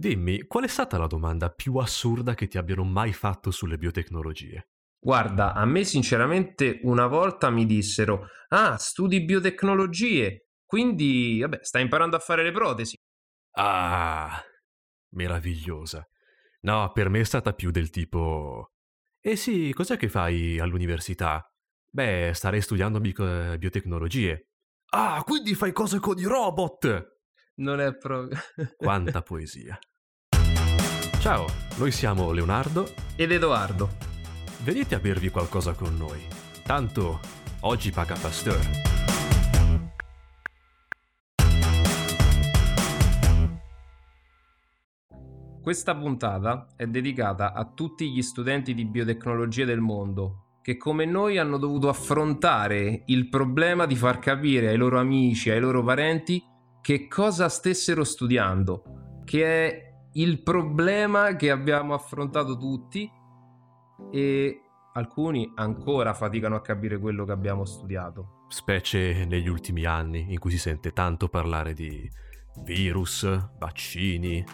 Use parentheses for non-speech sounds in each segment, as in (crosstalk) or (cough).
Dimmi, qual è stata la domanda più assurda che ti abbiano mai fatto sulle biotecnologie? Guarda, a me sinceramente una volta mi dissero: Ah, studi biotecnologie, quindi vabbè, stai imparando a fare le protesi. Ah, meravigliosa. No, per me è stata più del tipo... Eh sì, cos'è che fai all'università? Beh, starei studiando bico- biotecnologie. Ah, quindi fai cose con i robot! Non è proprio... Quanta poesia. Ciao, noi siamo Leonardo Ed Edoardo. Venite a bervi qualcosa con noi. Tanto oggi paga Pasteur. Questa puntata è dedicata a tutti gli studenti di biotecnologie del mondo che come noi hanno dovuto affrontare il problema di far capire ai loro amici, ai loro parenti che cosa stessero studiando, che è il problema che abbiamo affrontato tutti e alcuni ancora faticano a capire quello che abbiamo studiato. Specie negli ultimi anni in cui si sente tanto parlare di virus, vaccini,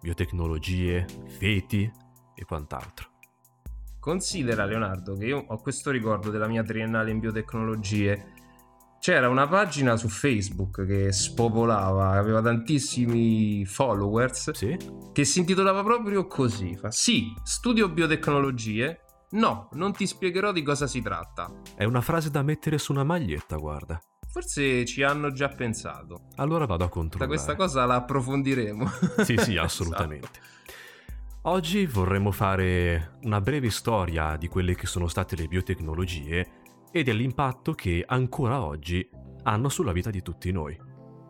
biotecnologie, feti e quant'altro. Considera Leonardo che io ho questo ricordo della mia triennale in biotecnologie. C'era una pagina su Facebook che spopolava, aveva tantissimi followers, Sì? che si intitolava proprio così. Fa, sì, studio biotecnologie. No, non ti spiegherò di cosa si tratta. È una frase da mettere su una maglietta, guarda. Forse ci hanno già pensato. Allora vado a Da controllare. questa cosa la approfondiremo. (laughs) Sì, sì, Esatto. (laughs) assolutamente. Oggi vorremmo fare una breve storia di quelle che sono state le biotecnologie e dell'impatto che ancora oggi hanno sulla vita di tutti noi.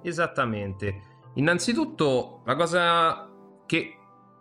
Esattamente. Innanzitutto, la cosa che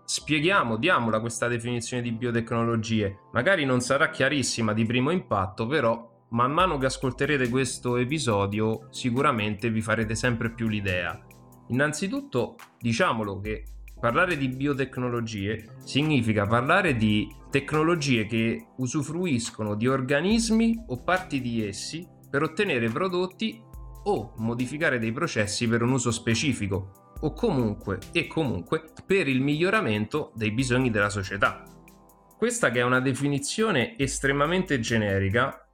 spieghiamo, diamola questa definizione di biotecnologie. Magari non sarà chiarissima di primo impatto, però man mano che ascolterete questo episodio sicuramente vi farete sempre più l'idea. Innanzitutto, diciamolo che parlare di biotecnologie significa parlare di tecnologie che usufruiscono di organismi o parti di essi per ottenere prodotti o modificare dei processi per un uso specifico o comunque e comunque per il miglioramento dei bisogni della società. Questa che è una definizione estremamente generica,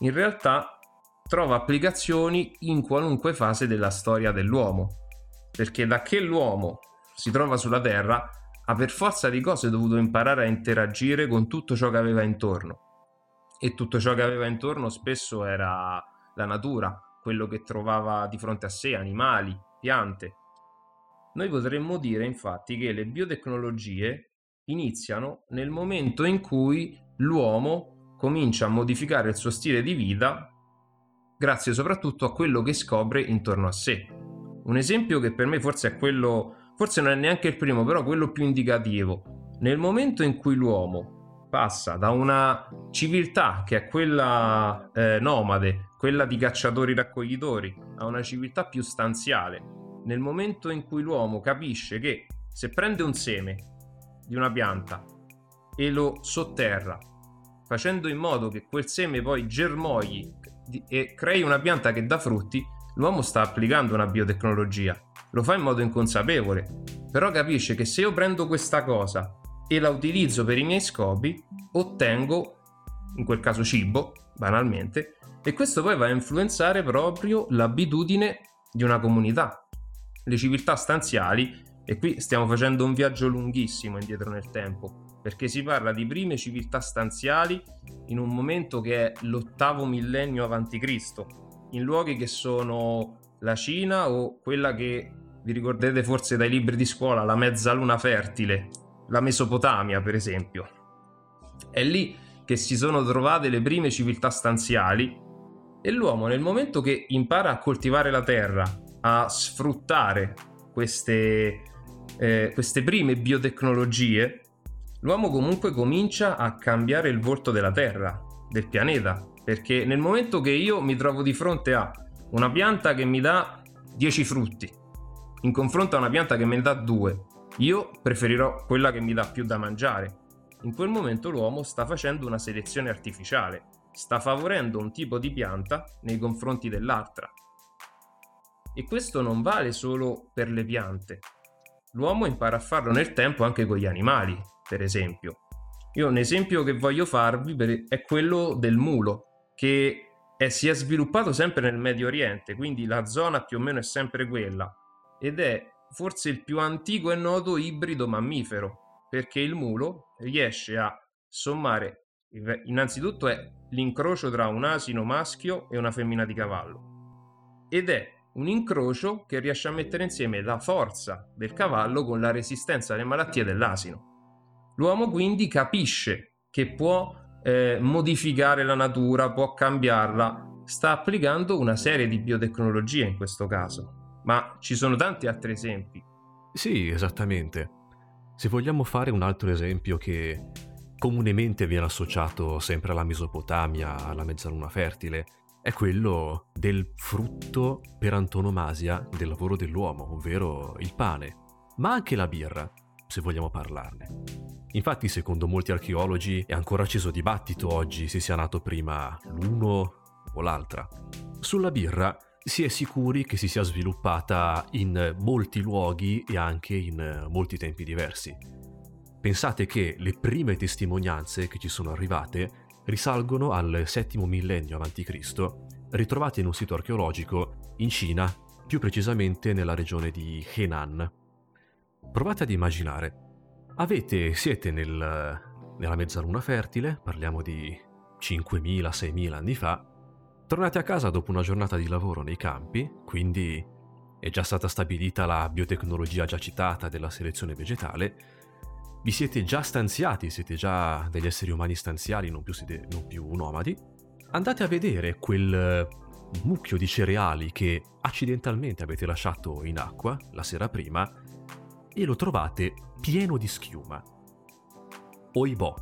in realtà trova applicazioni in qualunque fase della storia dell'uomo, perché da che l'uomo si trova sulla Terra ha per forza di cose dovuto imparare a interagire con tutto ciò che aveva intorno. E tutto ciò che aveva intorno spesso era la natura, quello che trovava di fronte a sé, animali, piante. Noi potremmo dire infatti che le biotecnologie iniziano nel momento in cui l'uomo comincia a modificare il suo stile di vita grazie soprattutto a quello che scopre intorno a sé. Un esempio che per me forse è quello, forse non è neanche il primo, però quello più indicativo. Nel momento in cui l'uomo passa da una civiltà che è quella eh, nomade, quella di cacciatori-raccoglitori, a una civiltà più stanziale, nel momento in cui l'uomo capisce che se prende un seme di una pianta e lo sotterra, facendo in modo che quel seme poi germogli e crei una pianta che dà frutti, l'uomo sta applicando una biotecnologia. Lo fa in modo inconsapevole, però capisce che se io prendo questa cosa e la utilizzo per i miei scopi, ottengo, in quel caso cibo, banalmente, e questo poi va a influenzare proprio l'abitudine di una comunità. Le civiltà stanziali, e qui stiamo facendo un viaggio lunghissimo indietro nel tempo, perché si parla di prime civiltà stanziali in un momento che è l'ottavo millennio avanti Cristo, in luoghi che sono la Cina o quella che vi ricorderete forse dai libri di scuola, la mezzaluna fertile, la Mesopotamia per esempio. È lì che si sono trovate le prime civiltà stanziali e l'uomo nel momento che impara a coltivare la terra, a sfruttare queste, eh, queste prime biotecnologie, l'uomo comunque comincia a cambiare il volto della terra, del pianeta, perché nel momento che io mi trovo di fronte a una pianta che mi dà 10 frutti, in confronto a una pianta che me ne dà 2, io preferirò quella che mi dà più da mangiare. In quel momento l'uomo sta facendo una selezione artificiale, sta favorendo un tipo di pianta nei confronti dell'altra. E questo non vale solo per le piante, l'uomo impara a farlo nel tempo anche con gli animali, per esempio. Io un esempio che voglio farvi è quello del mulo, che è, si è sviluppato sempre nel Medio Oriente, quindi la zona più o meno è sempre quella, ed è forse il più antico e noto ibrido mammifero, perché il mulo riesce a sommare, innanzitutto è l'incrocio tra un asino maschio e una femmina di cavallo, ed è un incrocio che riesce a mettere insieme la forza del cavallo con la resistenza alle malattie dell'asino. L'uomo quindi capisce che può eh, modificare la natura, può cambiarla, sta applicando una serie di biotecnologie in questo caso, ma ci sono tanti altri esempi. Sì, esattamente. Se vogliamo fare un altro esempio che comunemente viene associato sempre alla Mesopotamia, alla mezzaluna fertile, è quello del frutto per antonomasia del lavoro dell'uomo, ovvero il pane, ma anche la birra, se vogliamo parlarne. Infatti, secondo molti archeologi, è ancora acceso dibattito oggi se sia nato prima l'uno o l'altra. Sulla birra si è sicuri che si sia sviluppata in molti luoghi e anche in molti tempi diversi. Pensate che le prime testimonianze che ci sono arrivate risalgono al VII millennio a.C., ritrovate in un sito archeologico in Cina, più precisamente nella regione di Henan. Provate ad immaginare Avete, siete nel, nella mezzaluna fertile, parliamo di 5.000-6.000 anni fa, tornate a casa dopo una giornata di lavoro nei campi, quindi è già stata stabilita la biotecnologia già citata della selezione vegetale, vi siete già stanziati, siete già degli esseri umani stanziali, non più, siete, non più nomadi, andate a vedere quel mucchio di cereali che accidentalmente avete lasciato in acqua la sera prima e lo trovate pieno di schiuma. Oibò.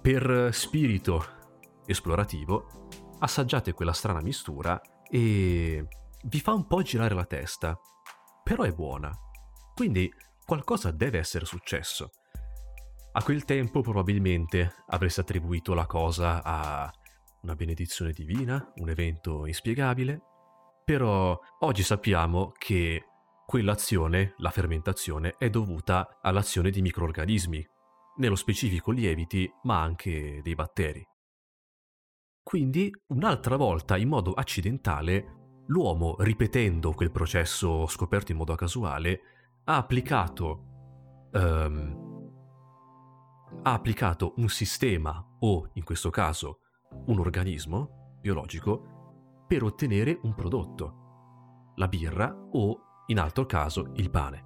Per spirito esplorativo, assaggiate quella strana mistura e vi fa un po' girare la testa, però è buona. Quindi qualcosa deve essere successo. A quel tempo probabilmente avreste attribuito la cosa a una benedizione divina, un evento inspiegabile, però oggi sappiamo che Quell'azione, la fermentazione, è dovuta all'azione di microorganismi, nello specifico lieviti, ma anche dei batteri. Quindi, un'altra volta, in modo accidentale, l'uomo, ripetendo quel processo scoperto in modo casuale, ha applicato, um, ha applicato un sistema o, in questo caso, un organismo biologico per ottenere un prodotto, la birra o in altro caso il pane.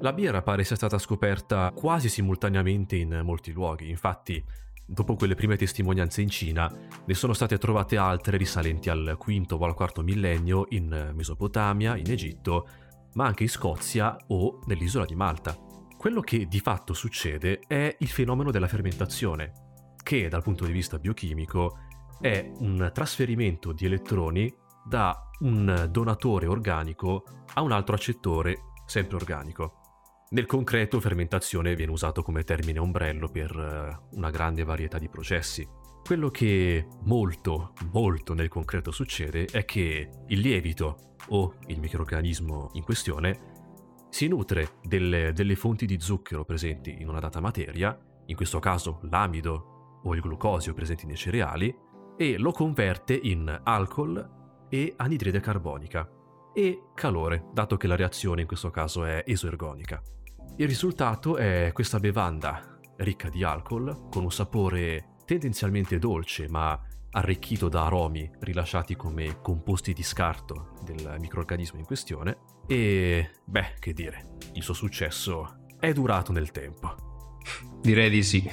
La birra pare sia stata scoperta quasi simultaneamente in molti luoghi, infatti dopo quelle prime testimonianze in Cina ne sono state trovate altre risalenti al V o al IV millennio in Mesopotamia, in Egitto, ma anche in Scozia o nell'isola di Malta. Quello che di fatto succede è il fenomeno della fermentazione, che dal punto di vista biochimico è un trasferimento di elettroni da un donatore organico a un altro accettore sempre organico. Nel concreto fermentazione viene usato come termine ombrello per eh, una grande varietà di processi. Quello che molto, molto nel concreto succede è che il lievito o il microorganismo in questione si nutre delle, delle fonti di zucchero presenti in una data materia, in questo caso l'amido o il glucosio presenti nei cereali, e lo converte in alcol e anidride carbonica e calore, dato che la reazione in questo caso è esoergonica. Il risultato è questa bevanda ricca di alcol con un sapore tendenzialmente dolce ma arricchito da aromi rilasciati come composti di scarto del microorganismo in questione e beh, che dire, il suo successo è durato nel tempo. Direi di sì.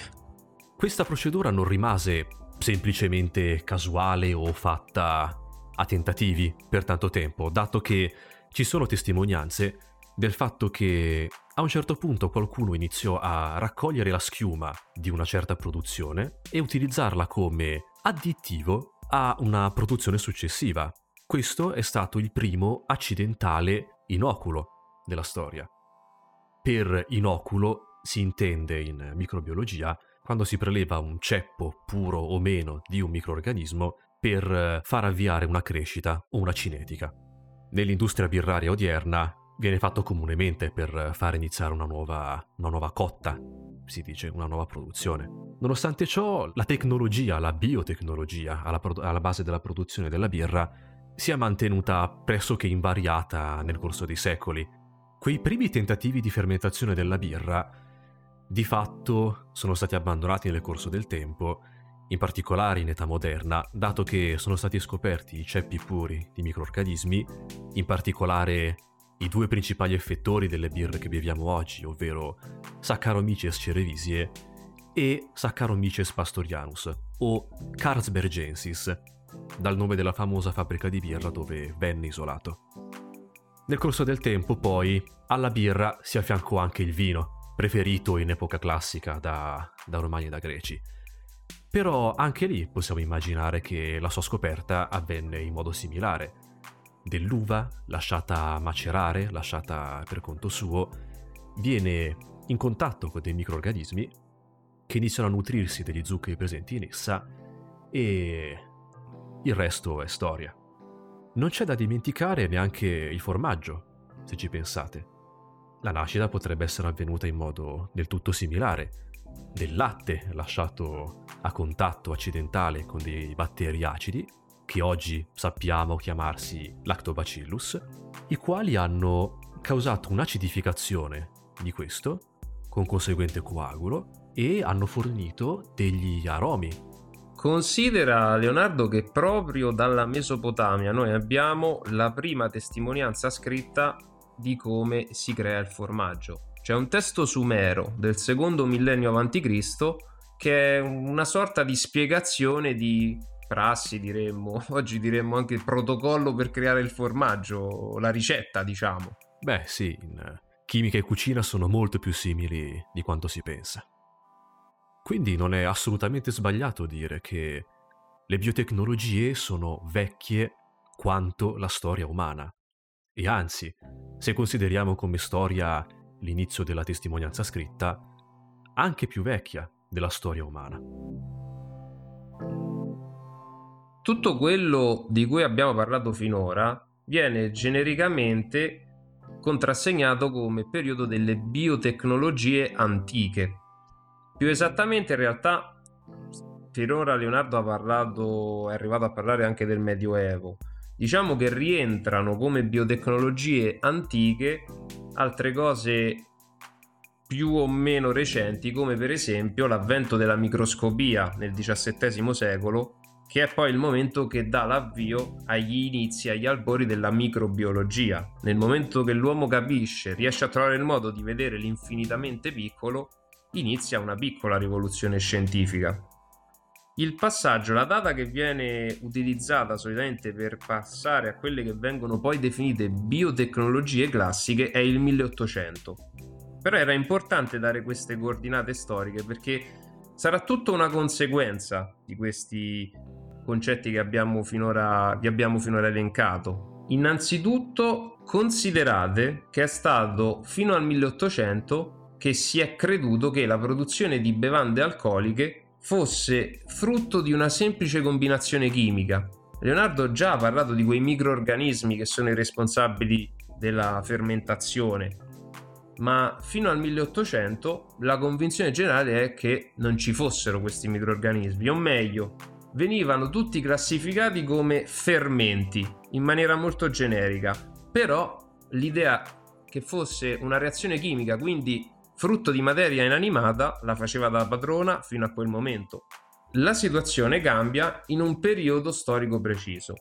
Questa procedura non rimase semplicemente casuale o fatta a tentativi per tanto tempo, dato che ci sono testimonianze del fatto che a un certo punto qualcuno iniziò a raccogliere la schiuma di una certa produzione e utilizzarla come additivo a una produzione successiva. Questo è stato il primo accidentale inoculo della storia. Per inoculo si intende in microbiologia quando si preleva un ceppo puro o meno di un microorganismo per far avviare una crescita o una cinetica. Nell'industria birraria odierna viene fatto comunemente per far iniziare una nuova, una nuova cotta, si dice, una nuova produzione. Nonostante ciò, la tecnologia, la biotecnologia alla, pro- alla base della produzione della birra si è mantenuta pressoché invariata nel corso dei secoli. Quei primi tentativi di fermentazione della birra di fatto sono stati abbandonati nel corso del tempo, in particolare in età moderna, dato che sono stati scoperti i ceppi puri di microorganismi, in particolare i due principali effettori delle birre che beviamo oggi, ovvero Saccharomyces cerevisiae e Saccharomyces pastorianus, o Carlsbergensis, dal nome della famosa fabbrica di birra dove venne isolato. Nel corso del tempo, poi, alla birra si affiancò anche il vino, preferito in epoca classica da, da Romani e da Greci. Però anche lì possiamo immaginare che la sua scoperta avvenne in modo similare. Dell'uva, lasciata macerare, lasciata per conto suo, viene in contatto con dei microorganismi che iniziano a nutrirsi degli zuccheri presenti in essa e il resto è storia. Non c'è da dimenticare neanche il formaggio, se ci pensate la nascita potrebbe essere avvenuta in modo del tutto similare. Del latte lasciato a contatto accidentale con dei batteri acidi, che oggi sappiamo chiamarsi lactobacillus, i quali hanno causato un'acidificazione di questo, con conseguente coagulo, e hanno fornito degli aromi. Considera Leonardo che proprio dalla Mesopotamia noi abbiamo la prima testimonianza scritta di come si crea il formaggio. C'è un testo sumero del secondo millennio a.C. che è una sorta di spiegazione di prassi, diremmo, (laughs) oggi diremmo anche il protocollo per creare il formaggio, la ricetta, diciamo. Beh, sì, in chimica e cucina sono molto più simili di quanto si pensa. Quindi non è assolutamente sbagliato dire che le biotecnologie sono vecchie quanto la storia umana. E anzi, se consideriamo come storia l'inizio della testimonianza scritta, anche più vecchia della storia umana. Tutto quello di cui abbiamo parlato finora viene genericamente contrassegnato come periodo delle biotecnologie antiche. Più esattamente in realtà finora Leonardo parlato, è arrivato a parlare anche del Medioevo, diciamo che rientrano come biotecnologie antiche altre cose più o meno recenti, come per esempio l'avvento della microscopia nel XVII secolo, che è poi il momento che dà l'avvio agli inizi, agli albori della microbiologia. Nel momento che l'uomo capisce, riesce a trovare il modo di vedere l'infinitamente piccolo, inizia una piccola rivoluzione scientifica. Il passaggio, la data che viene utilizzata solitamente per passare a quelle che vengono poi definite biotecnologie classiche è il 1800. Però era importante dare queste coordinate storiche perché sarà tutta una conseguenza di questi concetti che abbiamo finora, che abbiamo finora elencato. Innanzitutto considerate che è stato fino al 1800 che si è creduto che la produzione di bevande alcoliche fosse frutto di una semplice combinazione chimica. Leonardo già ha parlato di quei microorganismi che sono i responsabili della fermentazione, ma fino al 1800 la convinzione generale è che non ci fossero questi microorganismi, o meglio, venivano tutti classificati come fermenti in maniera molto generica, però l'idea che fosse una reazione chimica, quindi frutto di materia inanimata, la faceva da padrona fino a quel momento. La situazione cambia in un periodo storico preciso.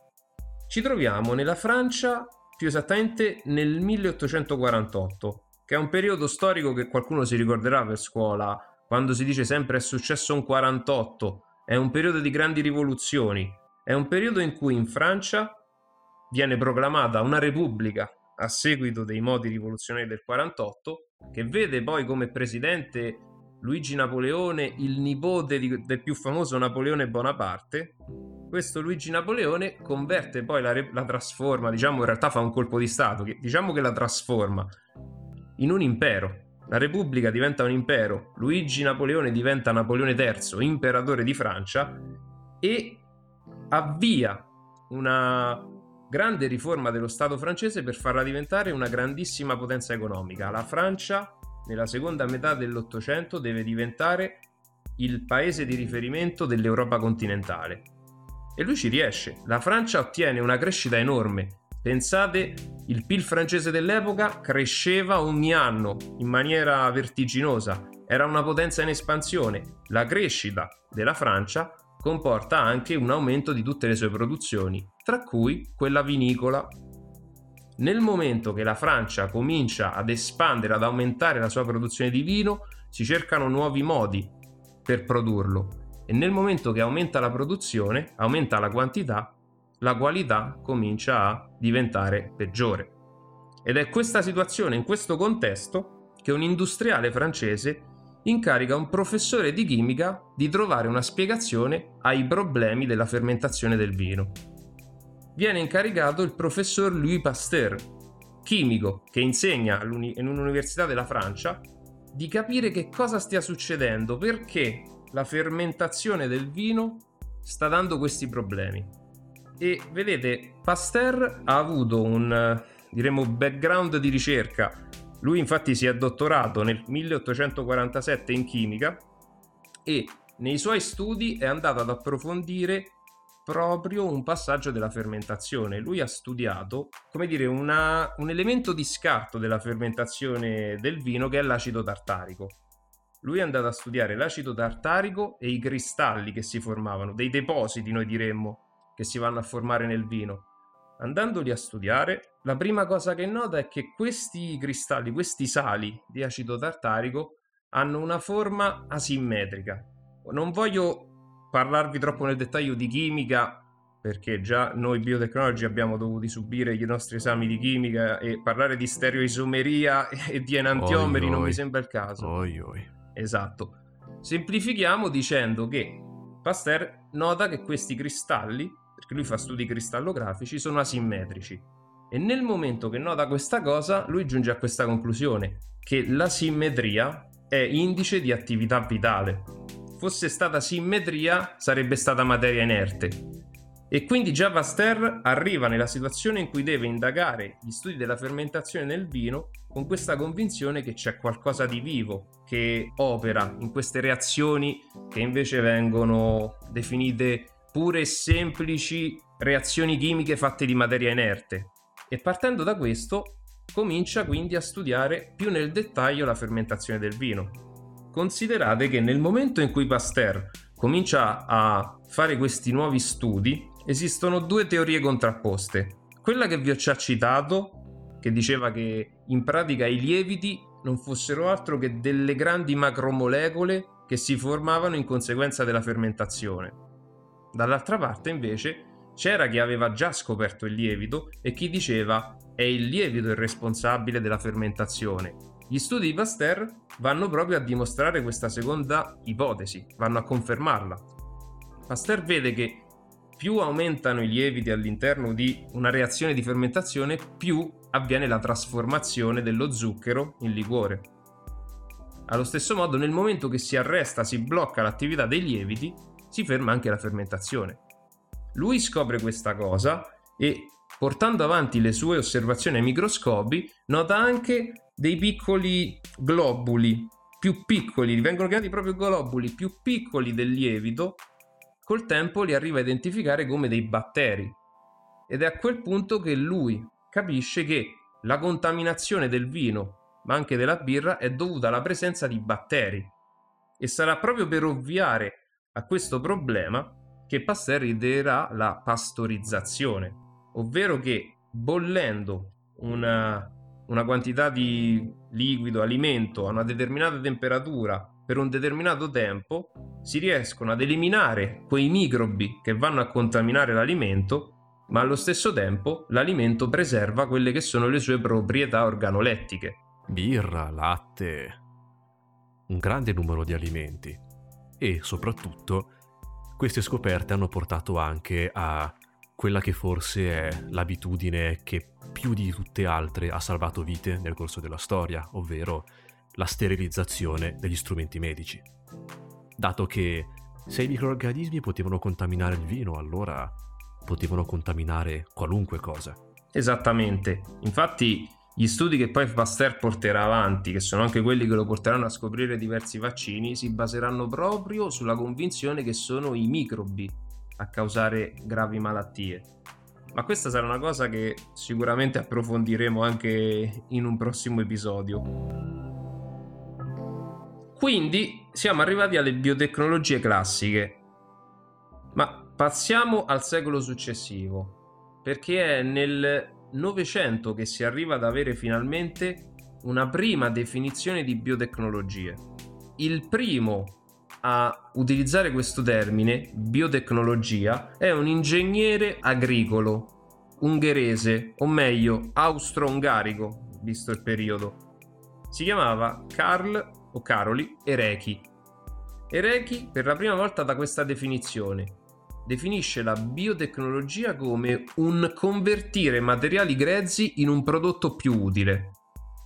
Ci troviamo nella Francia, più esattamente nel 1848, che è un periodo storico che qualcuno si ricorderà per scuola, quando si dice sempre è successo un 48, è un periodo di grandi rivoluzioni, è un periodo in cui in Francia viene proclamata una repubblica a seguito dei modi rivoluzionari del 48 che vede poi come presidente Luigi Napoleone, il nipote di, del più famoso Napoleone Bonaparte. Questo Luigi Napoleone converte poi la, la trasforma, diciamo in realtà fa un colpo di Stato, che, diciamo che la trasforma in un impero. La Repubblica diventa un impero, Luigi Napoleone diventa Napoleone III, imperatore di Francia, e avvia una grande riforma dello Stato francese per farla diventare una grandissima potenza economica. La Francia, nella seconda metà dell'Ottocento, deve diventare il paese di riferimento dell'Europa continentale. E lui ci riesce. La Francia ottiene una crescita enorme. Pensate, il PIL francese dell'epoca cresceva ogni anno in maniera vertiginosa. Era una potenza in espansione. La crescita della Francia comporta anche un aumento di tutte le sue produzioni, tra cui quella vinicola. Nel momento che la Francia comincia ad espandere, ad aumentare la sua produzione di vino, si cercano nuovi modi per produrlo e nel momento che aumenta la produzione, aumenta la quantità, la qualità comincia a diventare peggiore. Ed è questa situazione, in questo contesto, che un industriale francese incarica un professore di chimica di trovare una spiegazione ai problemi della fermentazione del vino. Viene incaricato il professor Louis Pasteur, chimico che insegna in un'università della Francia, di capire che cosa stia succedendo, perché la fermentazione del vino sta dando questi problemi. E vedete, Pasteur ha avuto un diremo background di ricerca lui infatti si è dottorato nel 1847 in chimica e nei suoi studi è andato ad approfondire proprio un passaggio della fermentazione. Lui ha studiato, come dire, una, un elemento di scarto della fermentazione del vino che è l'acido tartarico. Lui è andato a studiare l'acido tartarico e i cristalli che si formavano, dei depositi noi diremmo, che si vanno a formare nel vino. Andandoli a studiare, la prima cosa che nota è che questi cristalli, questi sali di acido tartarico hanno una forma asimmetrica. Non voglio parlarvi troppo nel dettaglio di chimica perché già noi biotecnologi abbiamo dovuto subire i nostri esami di chimica e parlare di stereoisomeria (laughs) e di enantiomeri oi, non oi. mi sembra il caso. Oi, oi. Esatto. Semplifichiamo dicendo che Pasteur nota che questi cristalli perché lui fa studi cristallografici, sono asimmetrici. E nel momento che nota questa cosa, lui giunge a questa conclusione, che la simmetria è indice di attività vitale. Fosse stata simmetria, sarebbe stata materia inerte. E quindi già Pasteur arriva nella situazione in cui deve indagare gli studi della fermentazione nel vino con questa convinzione che c'è qualcosa di vivo che opera in queste reazioni che invece vengono definite pure semplici reazioni chimiche fatte di materia inerte. E partendo da questo comincia quindi a studiare più nel dettaglio la fermentazione del vino. Considerate che nel momento in cui Pasteur comincia a fare questi nuovi studi, esistono due teorie contrapposte. Quella che vi ho già citato, che diceva che in pratica i lieviti non fossero altro che delle grandi macromolecole che si formavano in conseguenza della fermentazione. Dall'altra parte, invece, c'era chi aveva già scoperto il lievito e chi diceva è il lievito il responsabile della fermentazione. Gli studi di Pasteur vanno proprio a dimostrare questa seconda ipotesi, vanno a confermarla. Pasteur vede che più aumentano i lieviti all'interno di una reazione di fermentazione, più avviene la trasformazione dello zucchero in liquore. Allo stesso modo, nel momento che si arresta, si blocca l'attività dei lieviti, si ferma anche la fermentazione. Lui scopre questa cosa e portando avanti le sue osservazioni ai microscopi nota anche dei piccoli globuli più piccoli, vengono chiamati proprio globuli più piccoli del lievito, col tempo li arriva a identificare come dei batteri. Ed è a quel punto che lui capisce che la contaminazione del vino, ma anche della birra, è dovuta alla presenza di batteri. E sarà proprio per ovviare a questo problema che Pasteur ideerà la pastorizzazione, ovvero che bollendo una, una quantità di liquido, alimento a una determinata temperatura per un determinato tempo, si riescono ad eliminare quei microbi che vanno a contaminare l'alimento, ma allo stesso tempo l'alimento preserva quelle che sono le sue proprietà organolettiche. Birra, latte, un grande numero di alimenti e soprattutto queste scoperte hanno portato anche a quella che forse è l'abitudine che più di tutte altre ha salvato vite nel corso della storia, ovvero la sterilizzazione degli strumenti medici. Dato che se i microorganismi potevano contaminare il vino, allora potevano contaminare qualunque cosa. Esattamente, infatti gli studi che poi Pasteur porterà avanti, che sono anche quelli che lo porteranno a scoprire diversi vaccini, si baseranno proprio sulla convinzione che sono i microbi a causare gravi malattie. Ma questa sarà una cosa che sicuramente approfondiremo anche in un prossimo episodio. Quindi siamo arrivati alle biotecnologie classiche. Ma passiamo al secolo successivo, perché è nel Novecento che si arriva ad avere finalmente una prima definizione di biotecnologie. Il primo a utilizzare questo termine, biotecnologia, è un ingegnere agricolo ungherese, o meglio austro-ungarico, visto il periodo. Si chiamava Karl o Caroli Erechi. Erechi per la prima volta da questa definizione definisce la biotecnologia come un convertire materiali grezzi in un prodotto più utile.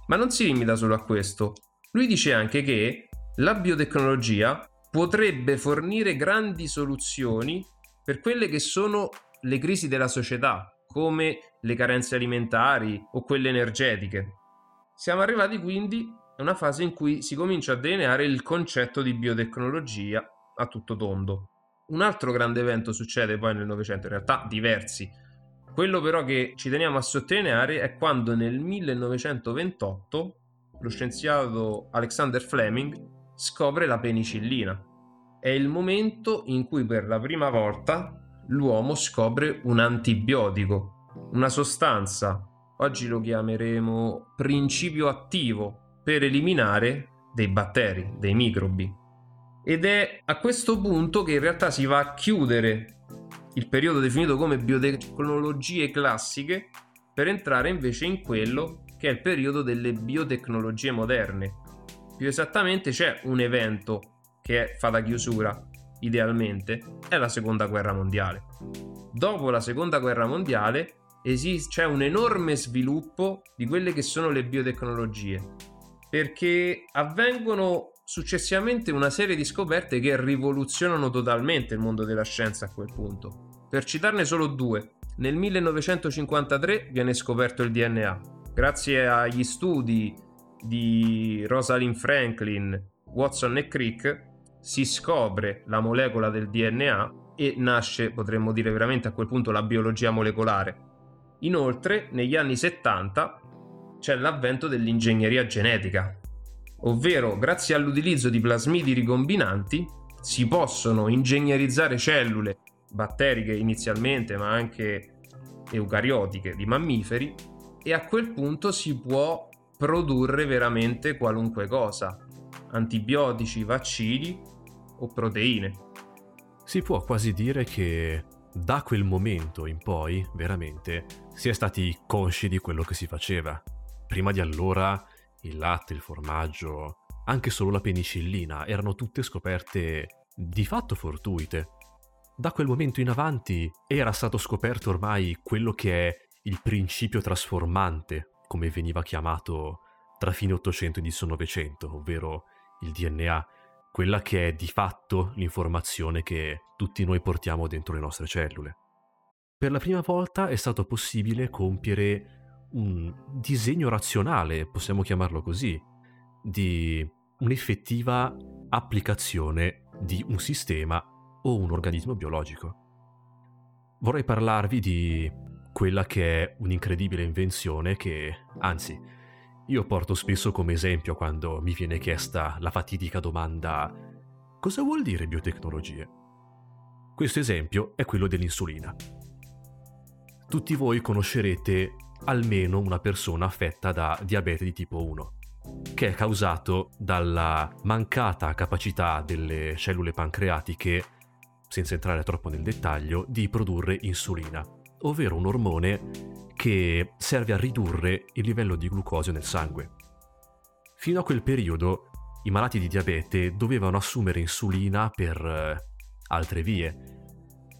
Ma non si limita solo a questo. Lui dice anche che la biotecnologia potrebbe fornire grandi soluzioni per quelle che sono le crisi della società, come le carenze alimentari o quelle energetiche. Siamo arrivati quindi a una fase in cui si comincia a delineare il concetto di biotecnologia a tutto tondo. Un altro grande evento succede poi nel Novecento, in realtà diversi. Quello però che ci teniamo a sottolineare è quando nel 1928 lo scienziato Alexander Fleming scopre la penicillina. È il momento in cui per la prima volta l'uomo scopre un antibiotico, una sostanza, oggi lo chiameremo principio attivo, per eliminare dei batteri, dei microbi. Ed è a questo punto che in realtà si va a chiudere il periodo definito come biotecnologie classiche per entrare invece in quello che è il periodo delle biotecnologie moderne. Più esattamente c'è un evento che fa da chiusura, idealmente, è la seconda guerra mondiale. Dopo la seconda guerra mondiale esiste, c'è un enorme sviluppo di quelle che sono le biotecnologie, perché avvengono successivamente una serie di scoperte che rivoluzionano totalmente il mondo della scienza a quel punto. Per citarne solo due, nel 1953 viene scoperto il DNA. Grazie agli studi di Rosalind Franklin, Watson e Crick si scopre la molecola del DNA e nasce, potremmo dire veramente a quel punto, la biologia molecolare. Inoltre, negli anni 70 c'è l'avvento dell'ingegneria genetica, ovvero grazie all'utilizzo di plasmidi ricombinanti si possono ingegnerizzare cellule batteriche inizialmente, ma anche eucariotiche di mammiferi e a quel punto si può produrre veramente qualunque cosa, antibiotici, vaccini o proteine. Si può quasi dire che da quel momento in poi, veramente, si è stati consci di quello che si faceva. Prima di allora il latte, il formaggio, anche solo la penicillina erano tutte scoperte di fatto fortuite. Da quel momento in avanti era stato scoperto ormai quello che è il principio trasformante, come veniva chiamato tra fine 800 e inizio 900, ovvero il DNA, quella che è di fatto l'informazione che tutti noi portiamo dentro le nostre cellule. Per la prima volta è stato possibile compiere un disegno razionale, possiamo chiamarlo così, di un'effettiva applicazione di un sistema o un organismo biologico. Vorrei parlarvi di quella che è un'incredibile invenzione che, anzi, io porto spesso come esempio quando mi viene chiesta la fatidica domanda cosa vuol dire biotecnologie? Questo esempio è quello dell'insulina. Tutti voi conoscerete almeno una persona affetta da diabete di tipo 1, che è causato dalla mancata capacità delle cellule pancreatiche, senza entrare troppo nel dettaglio, di produrre insulina, ovvero un ormone che serve a ridurre il livello di glucosio nel sangue. Fino a quel periodo i malati di diabete dovevano assumere insulina per eh, altre vie.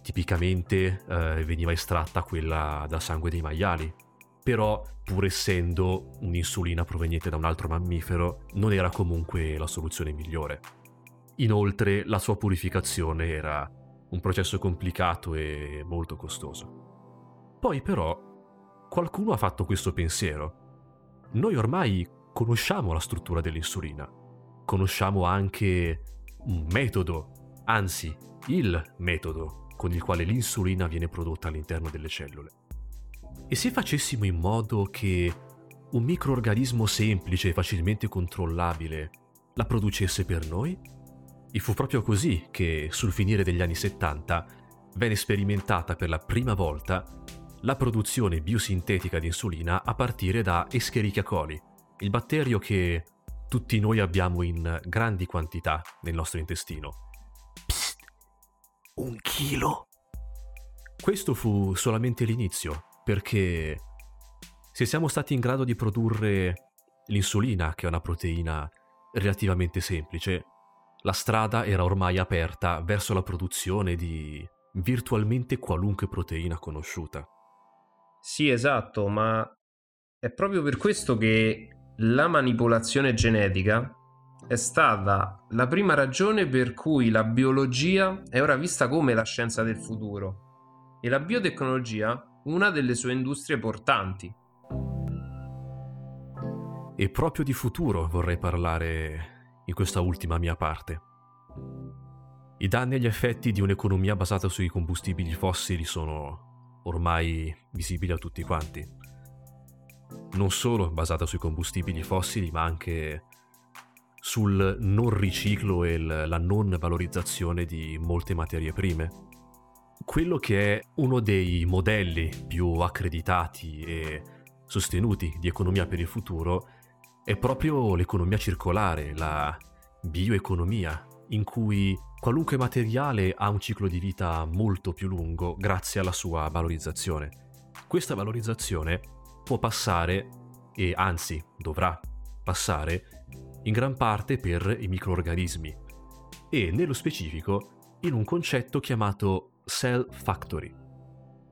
Tipicamente eh, veniva estratta quella dal sangue dei maiali, però pur essendo un'insulina proveniente da un altro mammifero, non era comunque la soluzione migliore. Inoltre la sua purificazione era un processo complicato e molto costoso. Poi però qualcuno ha fatto questo pensiero. Noi ormai conosciamo la struttura dell'insulina, conosciamo anche un metodo, anzi il metodo con il quale l'insulina viene prodotta all'interno delle cellule. E se facessimo in modo che un microorganismo semplice e facilmente controllabile la producesse per noi? E fu proprio così che, sul finire degli anni 70, venne sperimentata per la prima volta la produzione biosintetica di insulina a partire da Escherichia coli, il batterio che tutti noi abbiamo in grandi quantità nel nostro intestino. Psst, un chilo? Questo fu solamente l'inizio, perché se siamo stati in grado di produrre l'insulina, che è una proteina relativamente semplice, la strada era ormai aperta verso la produzione di virtualmente qualunque proteina conosciuta. Sì, esatto, ma è proprio per questo che la manipolazione genetica è stata la prima ragione per cui la biologia è ora vista come la scienza del futuro e la biotecnologia una delle sue industrie portanti. E proprio di futuro vorrei parlare in questa ultima mia parte. I danni e gli effetti di un'economia basata sui combustibili fossili sono ormai visibili a tutti quanti. Non solo basata sui combustibili fossili, ma anche sul non riciclo e la non valorizzazione di molte materie prime. Quello che è uno dei modelli più accreditati e sostenuti di economia per il futuro è proprio l'economia circolare, la bioeconomia, in cui qualunque materiale ha un ciclo di vita molto più lungo grazie alla sua valorizzazione. Questa valorizzazione può passare, e anzi dovrà passare, in gran parte per i microorganismi, e nello specifico in un concetto chiamato cell factory.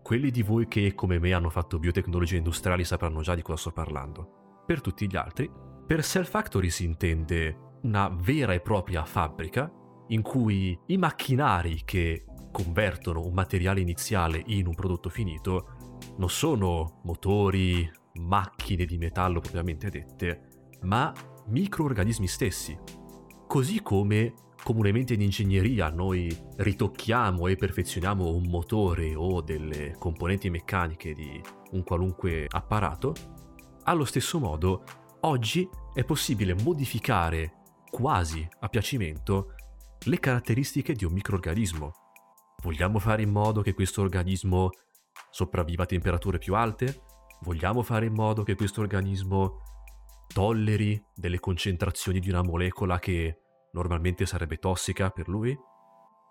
Quelli di voi che come me hanno fatto biotecnologie industriali sapranno già di cosa sto parlando. Per tutti gli altri, per Cell Factory si intende una vera e propria fabbrica in cui i macchinari che convertono un materiale iniziale in un prodotto finito non sono motori, macchine di metallo propriamente dette, ma microorganismi stessi. Così come comunemente in ingegneria noi ritocchiamo e perfezioniamo un motore o delle componenti meccaniche di un qualunque apparato, allo stesso modo, oggi è possibile modificare quasi a piacimento le caratteristiche di un microorganismo. Vogliamo fare in modo che questo organismo sopravviva a temperature più alte? Vogliamo fare in modo che questo organismo tolleri delle concentrazioni di una molecola che normalmente sarebbe tossica per lui?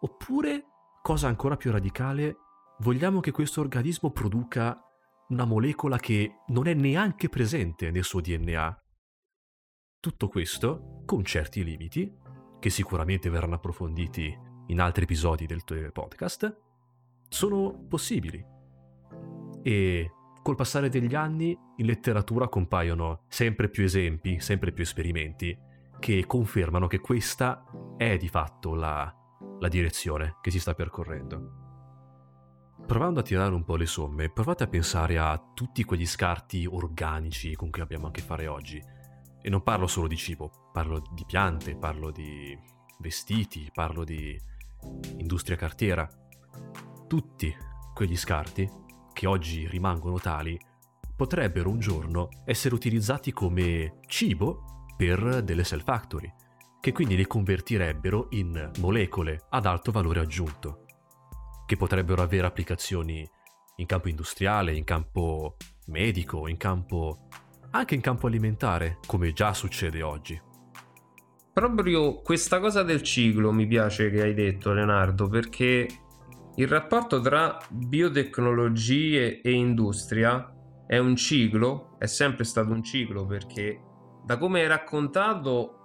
Oppure, cosa ancora più radicale, vogliamo che questo organismo produca una molecola che non è neanche presente nel suo DNA. Tutto questo con certi limiti, che sicuramente verranno approfonditi in altri episodi del podcast, sono possibili. E col passare degli anni in letteratura compaiono sempre più esempi, sempre più esperimenti, che confermano che questa è di fatto la, la direzione che si sta percorrendo. Provando a tirare un po' le somme, provate a pensare a tutti quegli scarti organici con cui abbiamo a che fare oggi. E non parlo solo di cibo, parlo di piante, parlo di vestiti, parlo di industria cartiera. Tutti quegli scarti, che oggi rimangono tali, potrebbero un giorno essere utilizzati come cibo per delle cell factory, che quindi li convertirebbero in molecole ad alto valore aggiunto che potrebbero avere applicazioni in campo industriale, in campo medico, in campo anche in campo alimentare, come già succede oggi. Proprio questa cosa del ciclo mi piace che hai detto Leonardo, perché il rapporto tra biotecnologie e industria è un ciclo, è sempre stato un ciclo perché da come hai raccontato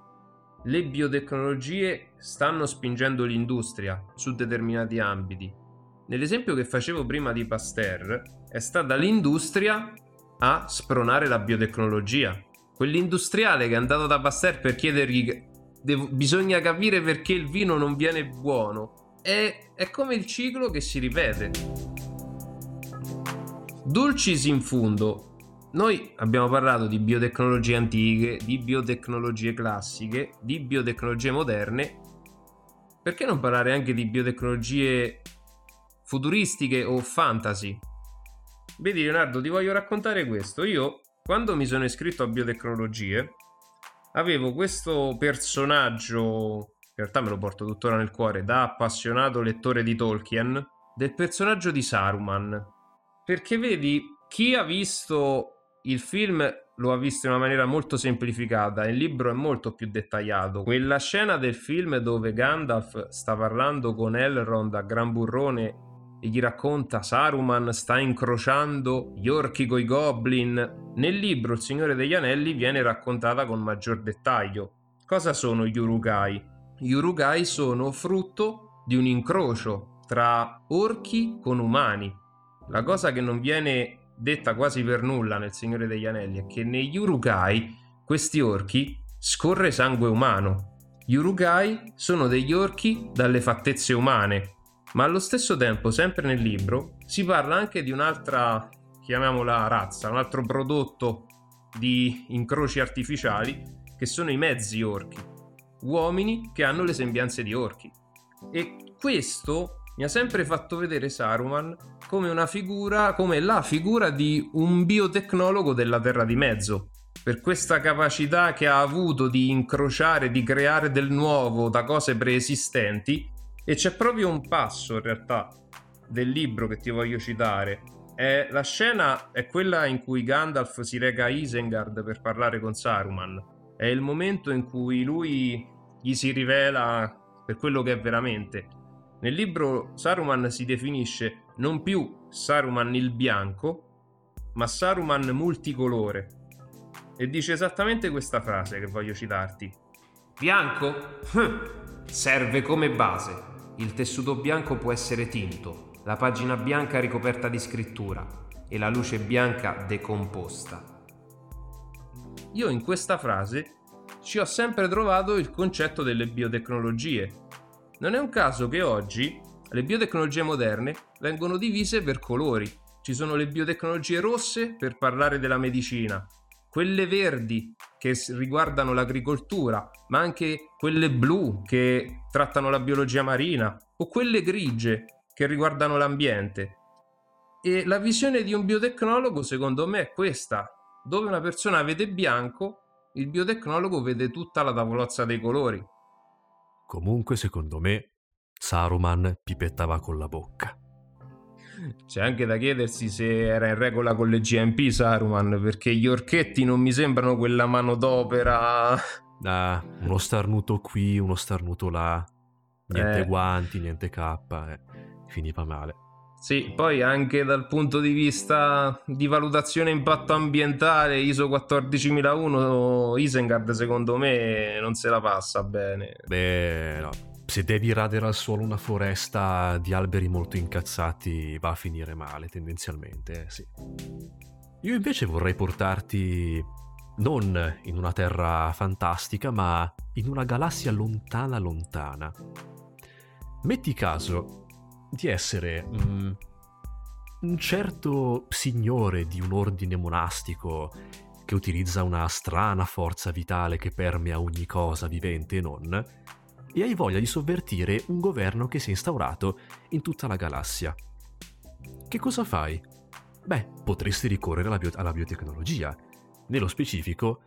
le biotecnologie stanno spingendo l'industria su determinati ambiti Nell'esempio che facevo prima di Pasteur, è stata l'industria a spronare la biotecnologia. Quell'industriale che è andato da Pasteur per chiedergli devo, bisogna capire perché il vino non viene buono. è, è come il ciclo che si ripete. Dulcis in fundo, noi abbiamo parlato di biotecnologie antiche, di biotecnologie classiche, di biotecnologie moderne. Perché non parlare anche di biotecnologie futuristiche o fantasy? Vedi Leonardo, ti voglio raccontare questo. Io, quando mi sono iscritto a biotecnologie, avevo questo personaggio, in realtà me lo porto tuttora nel cuore, da appassionato lettore di Tolkien, del personaggio di Saruman. Perché vedi, chi ha visto il film lo ha visto in una maniera molto semplificata, il libro è molto più dettagliato. Quella scena del film dove Gandalf sta parlando con Elrond a gran burrone e gli racconta Saruman sta incrociando gli orchi coi goblin. Nel libro Il Signore degli Anelli viene raccontata con maggior dettaglio. Cosa sono gli Urugai? Gli Urugai sono frutto di un incrocio tra orchi con umani. La cosa che non viene detta quasi per nulla nel Signore degli Anelli è che negli Urukai, questi orchi, scorre sangue umano. Gli Urukai sono degli orchi dalle fattezze umane, ma allo stesso tempo, sempre nel libro, si parla anche di un'altra, chiamiamola razza, un altro prodotto di incroci artificiali che sono i mezzi orchi, uomini che hanno le sembianze di orchi. E questo mi ha sempre fatto vedere Saruman come una figura, come la figura di un biotecnologo della Terra di Mezzo. Per questa capacità che ha avuto di incrociare, di creare del nuovo da cose preesistenti. E c'è proprio un passo in realtà del libro che ti voglio citare. È, la scena è quella in cui Gandalf si reca a Isengard per parlare con Saruman. È il momento in cui lui gli si rivela per quello che è veramente nel libro Saruman si definisce non più Saruman il bianco, ma Saruman multicolore. E dice esattamente questa frase che voglio citarti. Bianco? Hm, serve come base. Il tessuto bianco può essere tinto, la pagina bianca ricoperta di scrittura e la luce bianca decomposta. Io in questa frase ci ho sempre trovato il concetto delle biotecnologie, non è un caso che oggi le biotecnologie moderne vengono divise per colori. Ci sono le biotecnologie rosse per parlare della medicina, quelle verdi che riguardano l'agricoltura, ma anche quelle blu che trattano la biologia marina o quelle grigie che riguardano l'ambiente. E la visione di un biotecnologo secondo me è questa, dove una persona vede bianco, il biotecnologo vede tutta la tavolozza dei colori. Comunque, secondo me, Saruman pipettava con la bocca. C'è anche da chiedersi se era in regola con le GMP Saruman, perché gli orchetti non mi sembrano quella manodopera. Ah, uno starnuto qui, uno starnuto là, niente eh. guanti, niente K, eh. finiva male. Sì, poi anche dal punto di vista di valutazione impatto ambientale ISO 14001 Isengard secondo me non se la passa bene. Beh, no. Se devi radere al suolo una foresta di alberi molto incazzati va a finire male tendenzialmente, eh, sì. Io invece vorrei portarti non in una terra fantastica, ma in una galassia lontana lontana. Metti caso di essere mm, un certo signore di un ordine monastico che utilizza una strana forza vitale che permea ogni cosa vivente e non, e hai voglia di sovvertire un governo che si è instaurato in tutta la galassia. Che cosa fai? Beh, potresti ricorrere alla, bio- alla biotecnologia. Nello specifico,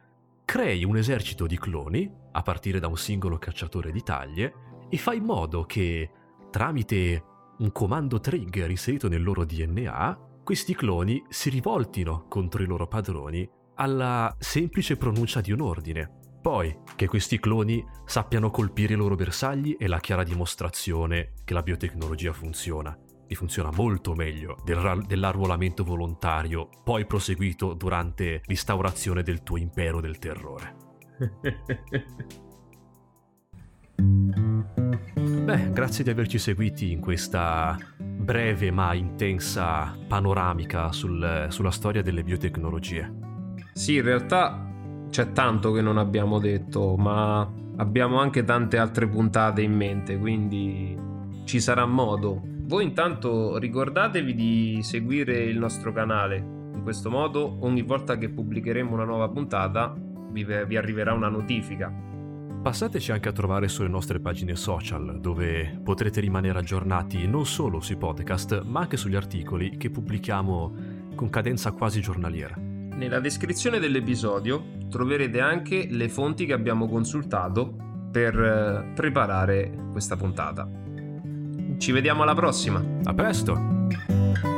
crei un esercito di cloni, a partire da un singolo cacciatore di taglie, e fai in modo che, tramite un comando trigger inserito nel loro DNA, questi cloni si rivoltino contro i loro padroni alla semplice pronuncia di un ordine. Poi, che questi cloni sappiano colpire i loro bersagli è la chiara dimostrazione che la biotecnologia funziona. E funziona molto meglio del, dell'arruolamento volontario, poi proseguito durante l'instaurazione del tuo impero del terrore. (laughs) Beh, grazie di averci seguiti in questa breve ma intensa panoramica sul, sulla storia delle biotecnologie. Sì, in realtà c'è tanto che non abbiamo detto, ma abbiamo anche tante altre puntate in mente, quindi ci sarà modo. Voi intanto ricordatevi di seguire il nostro canale. In questo modo ogni volta che pubblicheremo una nuova puntata vi, vi arriverà una notifica. Passateci anche a trovare sulle nostre pagine social, dove potrete rimanere aggiornati non solo sui podcast, ma anche sugli articoli che pubblichiamo con cadenza quasi giornaliera. Nella descrizione dell'episodio troverete anche le fonti che abbiamo consultato per eh, preparare questa puntata. Ci vediamo alla prossima. A presto!